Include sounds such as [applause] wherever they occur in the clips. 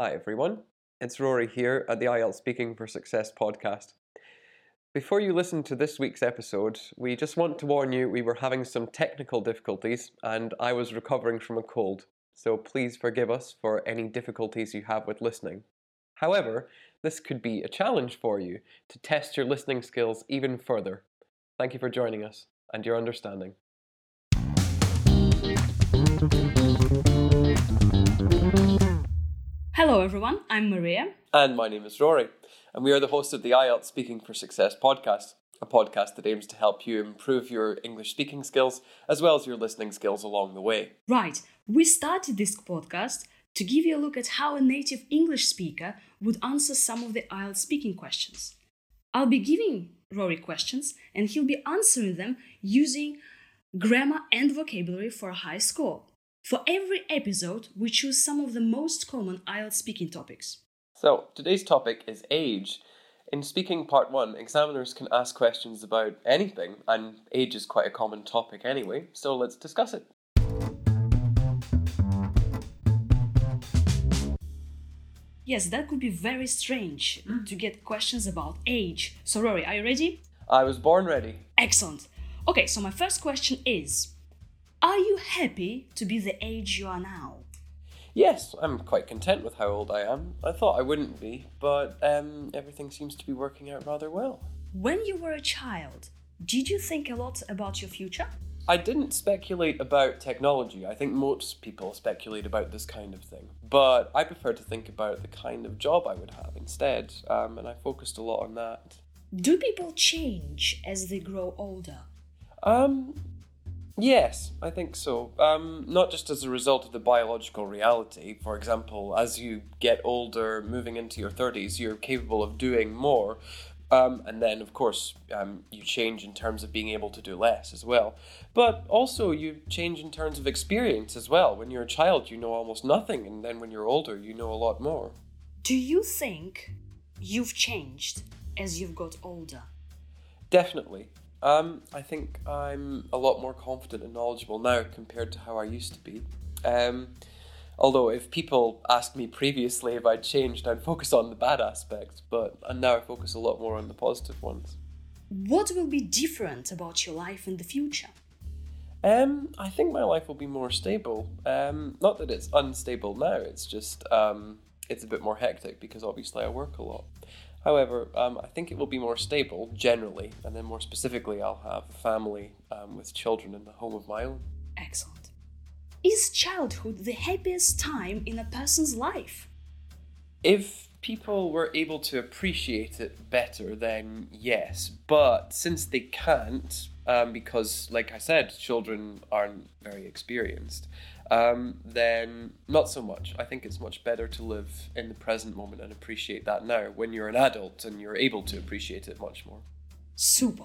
Hi, everyone. It's Rory here at the IELTS Speaking for Success podcast. Before you listen to this week's episode, we just want to warn you we were having some technical difficulties and I was recovering from a cold, so please forgive us for any difficulties you have with listening. However, this could be a challenge for you to test your listening skills even further. Thank you for joining us and your understanding. Hello, everyone. I'm Maria. And my name is Rory, and we are the hosts of the IELTS Speaking for Success podcast, a podcast that aims to help you improve your English speaking skills as well as your listening skills along the way. Right, we started this podcast to give you a look at how a native English speaker would answer some of the IELTS speaking questions. I'll be giving Rory questions, and he'll be answering them using grammar and vocabulary for a high score. For every episode, we choose some of the most common IELTS speaking topics. So, today's topic is age. In speaking part one, examiners can ask questions about anything, and age is quite a common topic anyway, so let's discuss it. Yes, that could be very strange to get questions about age. So, Rory, are you ready? I was born ready. Excellent. Okay, so my first question is Are you happy to be the age you are now? Yes, I'm quite content with how old I am. I thought I wouldn't be, but um, everything seems to be working out rather well. When you were a child, did you think a lot about your future? I didn't speculate about technology. I think most people speculate about this kind of thing. But I prefer to think about the kind of job I would have instead, um, and I focused a lot on that. Do people change as they grow older? Um, yes, I think so. Um, not just as a result of the biological reality. For example, as you get older, moving into your 30s, you're capable of doing more. Um, and then, of course, um, you change in terms of being able to do less as well. But also, you change in terms of experience as well. When you're a child, you know almost nothing, and then when you're older, you know a lot more. Do you think you've changed as you've got older? Definitely. Um, I think I'm a lot more confident and knowledgeable now compared to how I used to be. Um, although, if people asked me previously if I'd changed, I'd focus on the bad aspects, but now I focus a lot more on the positive ones. What will be different about your life in the future? Um, I think my life will be more stable. Um, not that it's unstable now. It's just um, it's a bit more hectic because obviously I work a lot. However, um, I think it will be more stable generally, and then more specifically, I'll have a family um, with children in the home of my own. Excellent. Is childhood the happiest time in a person's life? If people were able to appreciate it better, then yes. But since they can't, um, because, like I said, children aren't very experienced, um, then not so much. I think it's much better to live in the present moment and appreciate that now when you're an adult and you're able to appreciate it much more. Super.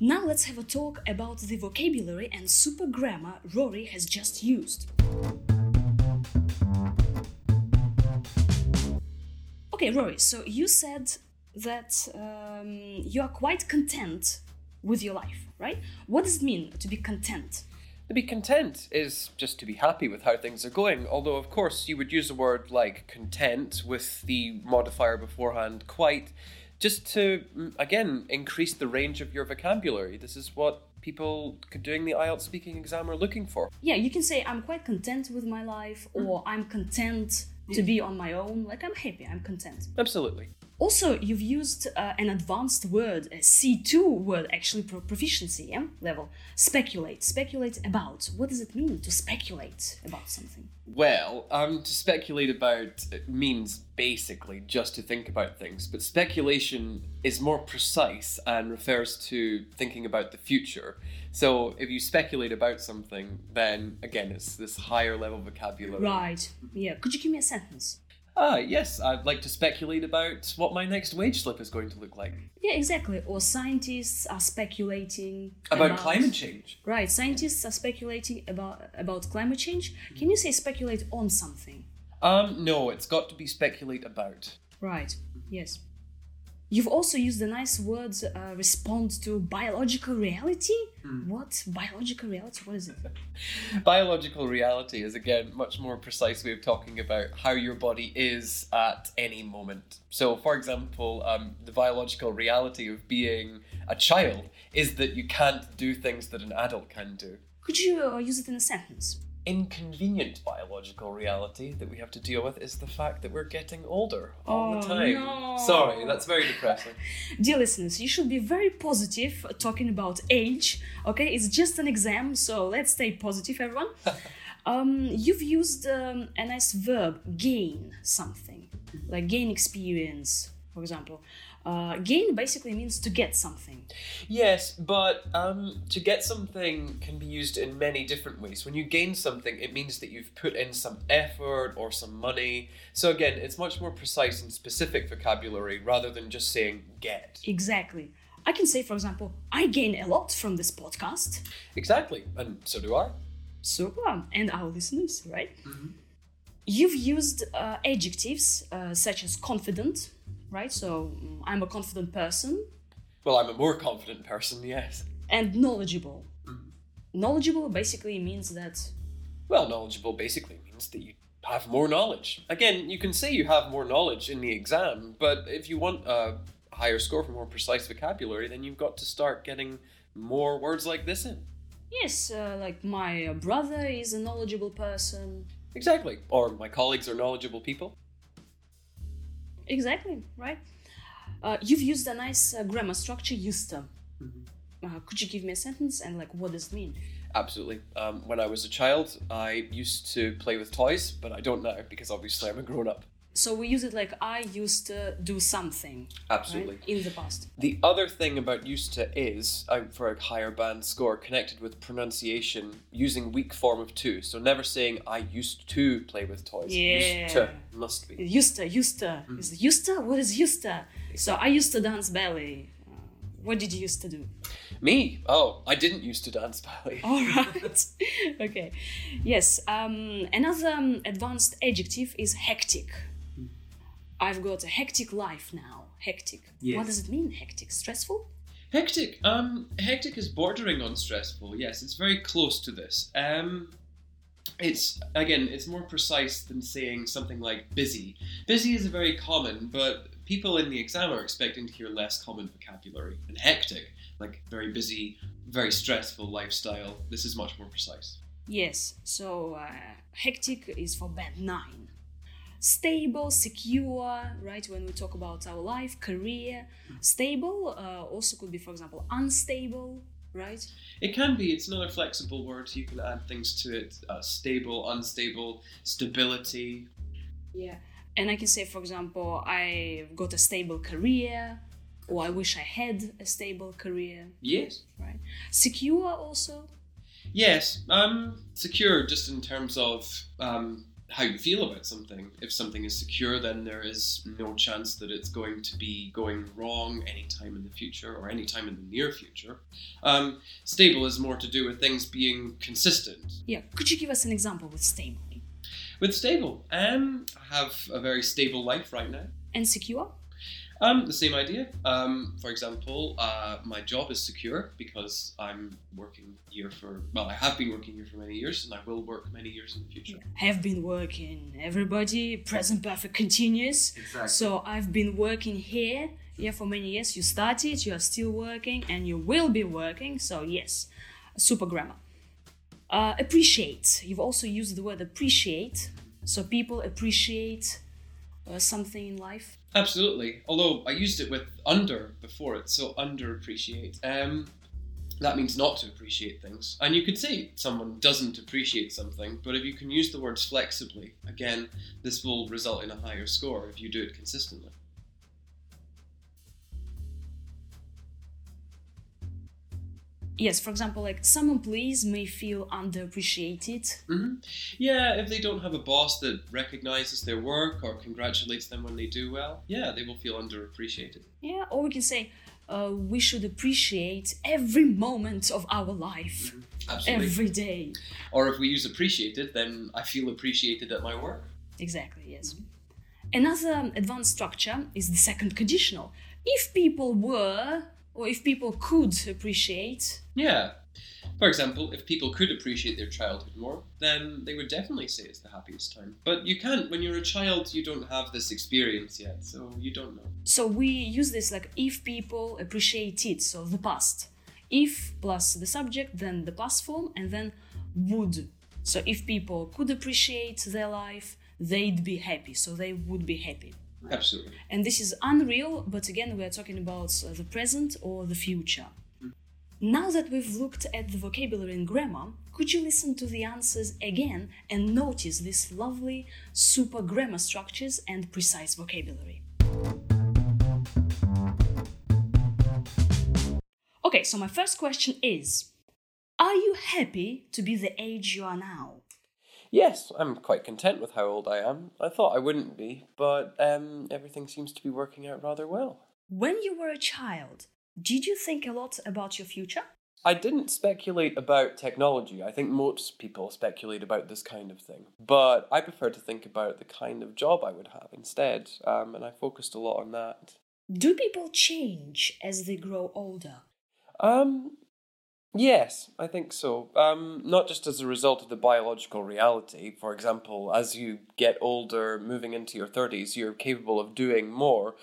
Now let's have a talk about the vocabulary and super grammar Rory has just used. Okay, Rory, so you said that um, you are quite content with your life, right? What does it mean to be content? To be content is just to be happy with how things are going, although, of course, you would use a word like content with the modifier beforehand quite just to, mm, again, increase the range of your vocabulary. This is what people doing the IELTS speaking exam are looking for. Yeah, you can say I'm quite content with my life, or I'm content to be on my own. Like I'm happy, I'm content. Absolutely. Also, you've used uh, an advanced word, a C2 word, actually pro- proficiency yeah? level. Speculate. Speculate about. What does it mean to speculate about something? Well, um, to speculate about means basically just to think about things, but speculation is more precise and refers to thinking about the future. So if you speculate about something, then again, it's this higher level vocabulary. Right. Yeah. Could you give me a sentence? Ah, yes, I'd like to speculate about what my next wage slip is going to look like. Yeah, exactly. Or scientists are speculating About, climate change. Right. Scientists are speculating about about climate change. Can you say speculate on something? Um, no, it's got to be speculate about. Right. Yes. You've also used the nice words uh, respond to biological reality. Hmm. What? Biological reality? What is it? [laughs] Biological reality is again much more precise way of talking about how your body is at any moment. So, for example, um, the biological reality of being a child is that you can't do things that an adult can do. Could you uh, use it in a sentence? Inconvenient biological reality that we have to deal with is the fact that we're getting older all Oh, the time. no. Sorry, that's very depressing. [laughs] Dear listeners, you should be very positive talking about age. Okay, it's just an exam, so let's stay positive, everyone. [laughs] um, you've used um, a nice verb, gain something, like gain experience, for example. Uh, gain basically means to get something. Yes, but um, to get something can be used in many different ways. When you gain something, it means that you've put in some effort or some money. So again, it's much more precise and specific vocabulary rather than just saying get. Exactly. I can say, for example, I gain a lot from this podcast. Exactly, and so do I. Super. And our listeners, right? You've used uh, adjectives uh, such as confident, right? So mm, I'm a confident person, Well, I'm a more confident person, yes. and knowledgeable. Knowledgeable basically means that Well, knowledgeable basically means that you have more knowledge. Again, you can say you have more knowledge in the exam, but if you want a higher score for more precise vocabulary, then you've got to start getting more words like this in. yes, uh, like my brother is a knowledgeable person. Exactly. Or my colleagues are knowledgeable people. Exactly, right? Uh, you've used a nice uh, grammar structure, used to. Uh, could you give me a sentence and like what does it mean? Absolutely. Um, when I was a child, I used to play with toys, but I don't now because obviously I'm a grown up. So we use it like I used to do something. right, Absolutely. In the past. The other thing about used to is, uh, for a higher band score, connected with pronunciation using weak form of to. So never saying I used to play with toys. Used to Yeah. must be. Used to, used to. Is it used to? What is used to? So I used to dance ballet. What did you used to do? Me? Oh, I didn't used to dance ballet. [laughs] All right. [laughs] okay. Yes. Um, another um, advanced adjective is hectic. I've got a hectic life now. Hectic. What does it mean? Hectic. Stressful? Hectic. Um, hectic is bordering on stressful. Yes, it's very close to this. Um, it's again, it's more precise than saying something like busy. Busy is very common, but people in the exam are expecting to hear less common vocabulary. And hectic, like very busy, very stressful lifestyle. This is much more precise. Yes. So uh, hectic is for band nine. Stable, secure, right? When we talk about our life, career, stable uh, also could be, for example, unstable, right? It can be. It's another flexible word. You can add things to it. Uh, stable, unstable, stability. Yeah. And I can say, for example, I've got a stable career, or I wish I had a stable career, Yes. right? Secure also. Yes, um, secure just in terms of um, how you feel about something. If something is secure, then there is no chance that it's going to be going wrong anytime in the future or anytime in the near future. Um, stable is more to do with things being consistent. Yeah. Could you give us an example with stable With stable, um, I have a very stable life right now. and secure? Um, the same idea. Um, for example, uh, my job is secure because I'm working here for, well, I have been working here for many years and I will work many years in the future. Have been working. Everybody, present perfect continuous. Exactly. So I've been working here, yeah, for many years. You started, you are still working, and you will be working. So yes, super grammar. Uh, appreciate. You've also used the word appreciate. So people appreciate uh, something in life. Absolutely. Although I used it with under before it, so underappreciate. Um, that means not to appreciate things. And you could say someone doesn't appreciate something, but if you can use the words flexibly, again, this will result in a higher score if you do it consistently. Yes, for example, like some employees may feel underappreciated. hmm Yeah, if they don't have a boss that recognizes their work or congratulates them when they do well, yeah, they will feel underappreciated. Yeah, or we can say uh, we should appreciate every moment of our life, Absolutely. every day. Or if we use appreciated, then I feel appreciated at my work. Exactly, yes. Another advanced structure is the second conditional. If people were, or if people could appreciate. Yeah. For example, if people could appreciate their childhood more, then they would definitely say it's the happiest time. But you can't. When you're a child, you don't have this experience yet, so you don't know. So we use this like if people appreciate it, so the past. If plus the subject, then the past form, and then would. So if people could appreciate their life, they'd be happy. So they would be happy. Absolutely. And this is unreal, but again, we are talking about uh, the present or the future. Now that we've looked at the vocabulary and grammar, could you listen to the answers again and notice these lovely super grammar structures and precise vocabulary? Okay, so my first question is Are you happy to be the age you are now? Yes, I'm quite content with how old I am. I thought I wouldn't be, but um, everything seems to be working out rather well. When you were a child, did you think a lot about your future? I didn't speculate about technology. I think most people speculate about this kind of thing. But I prefer to think about the kind of job I would have instead, um, and I focused a lot on that. Do people change as they grow older? Um, yes, I think so. Um, not just as a result of the biological reality. For example, as you get older, moving into your 30s, you're capable of doing more,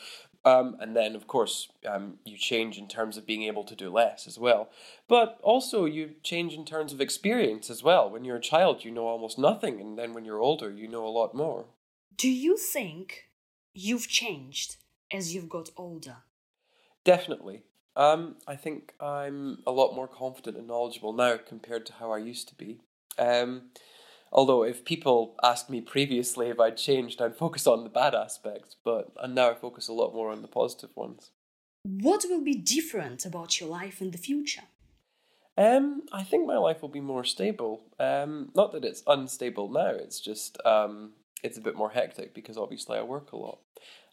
um, and then, of course, um, you change in terms of being able to do less as well. But also, you change in terms of experience as well. When you're a child, you know almost nothing, and then when you're older, you know a lot more. Do you think you've changed as you've got older? Definitely. Um, I think I'm a lot more confident and knowledgeable now compared to how I used to be. Um, Although, if people asked me previously if I'd changed, I'd focus on the bad aspects, but and now I focus a lot more on the positive ones. What will be different about your life in the future? Um, I think my life will be more stable. Um, not that it's unstable now. It's just um, it's a bit more hectic because obviously I work a lot.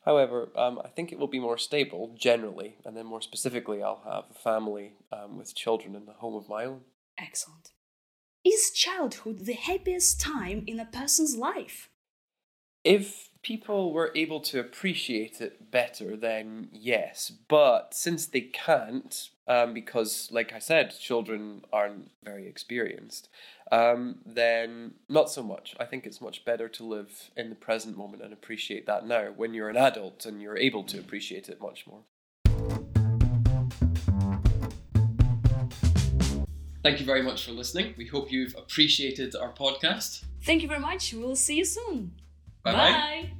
However, um, I think it will be more stable generally, and then more specifically, I'll have a family um, with children in the home of my own. Excellent. Is childhood the happiest time in a person's life? If people were able to appreciate it better, then yes. But since they can't, um, because, like I said, children aren't very experienced, um, then not so much. I think it's much better to live in the present moment and appreciate that now when you're an adult and you're able to appreciate it much more. Thank you very much for listening. We hope you've appreciated our podcast. Thank you very much. We'll see you soon. Bye-bye. Bye.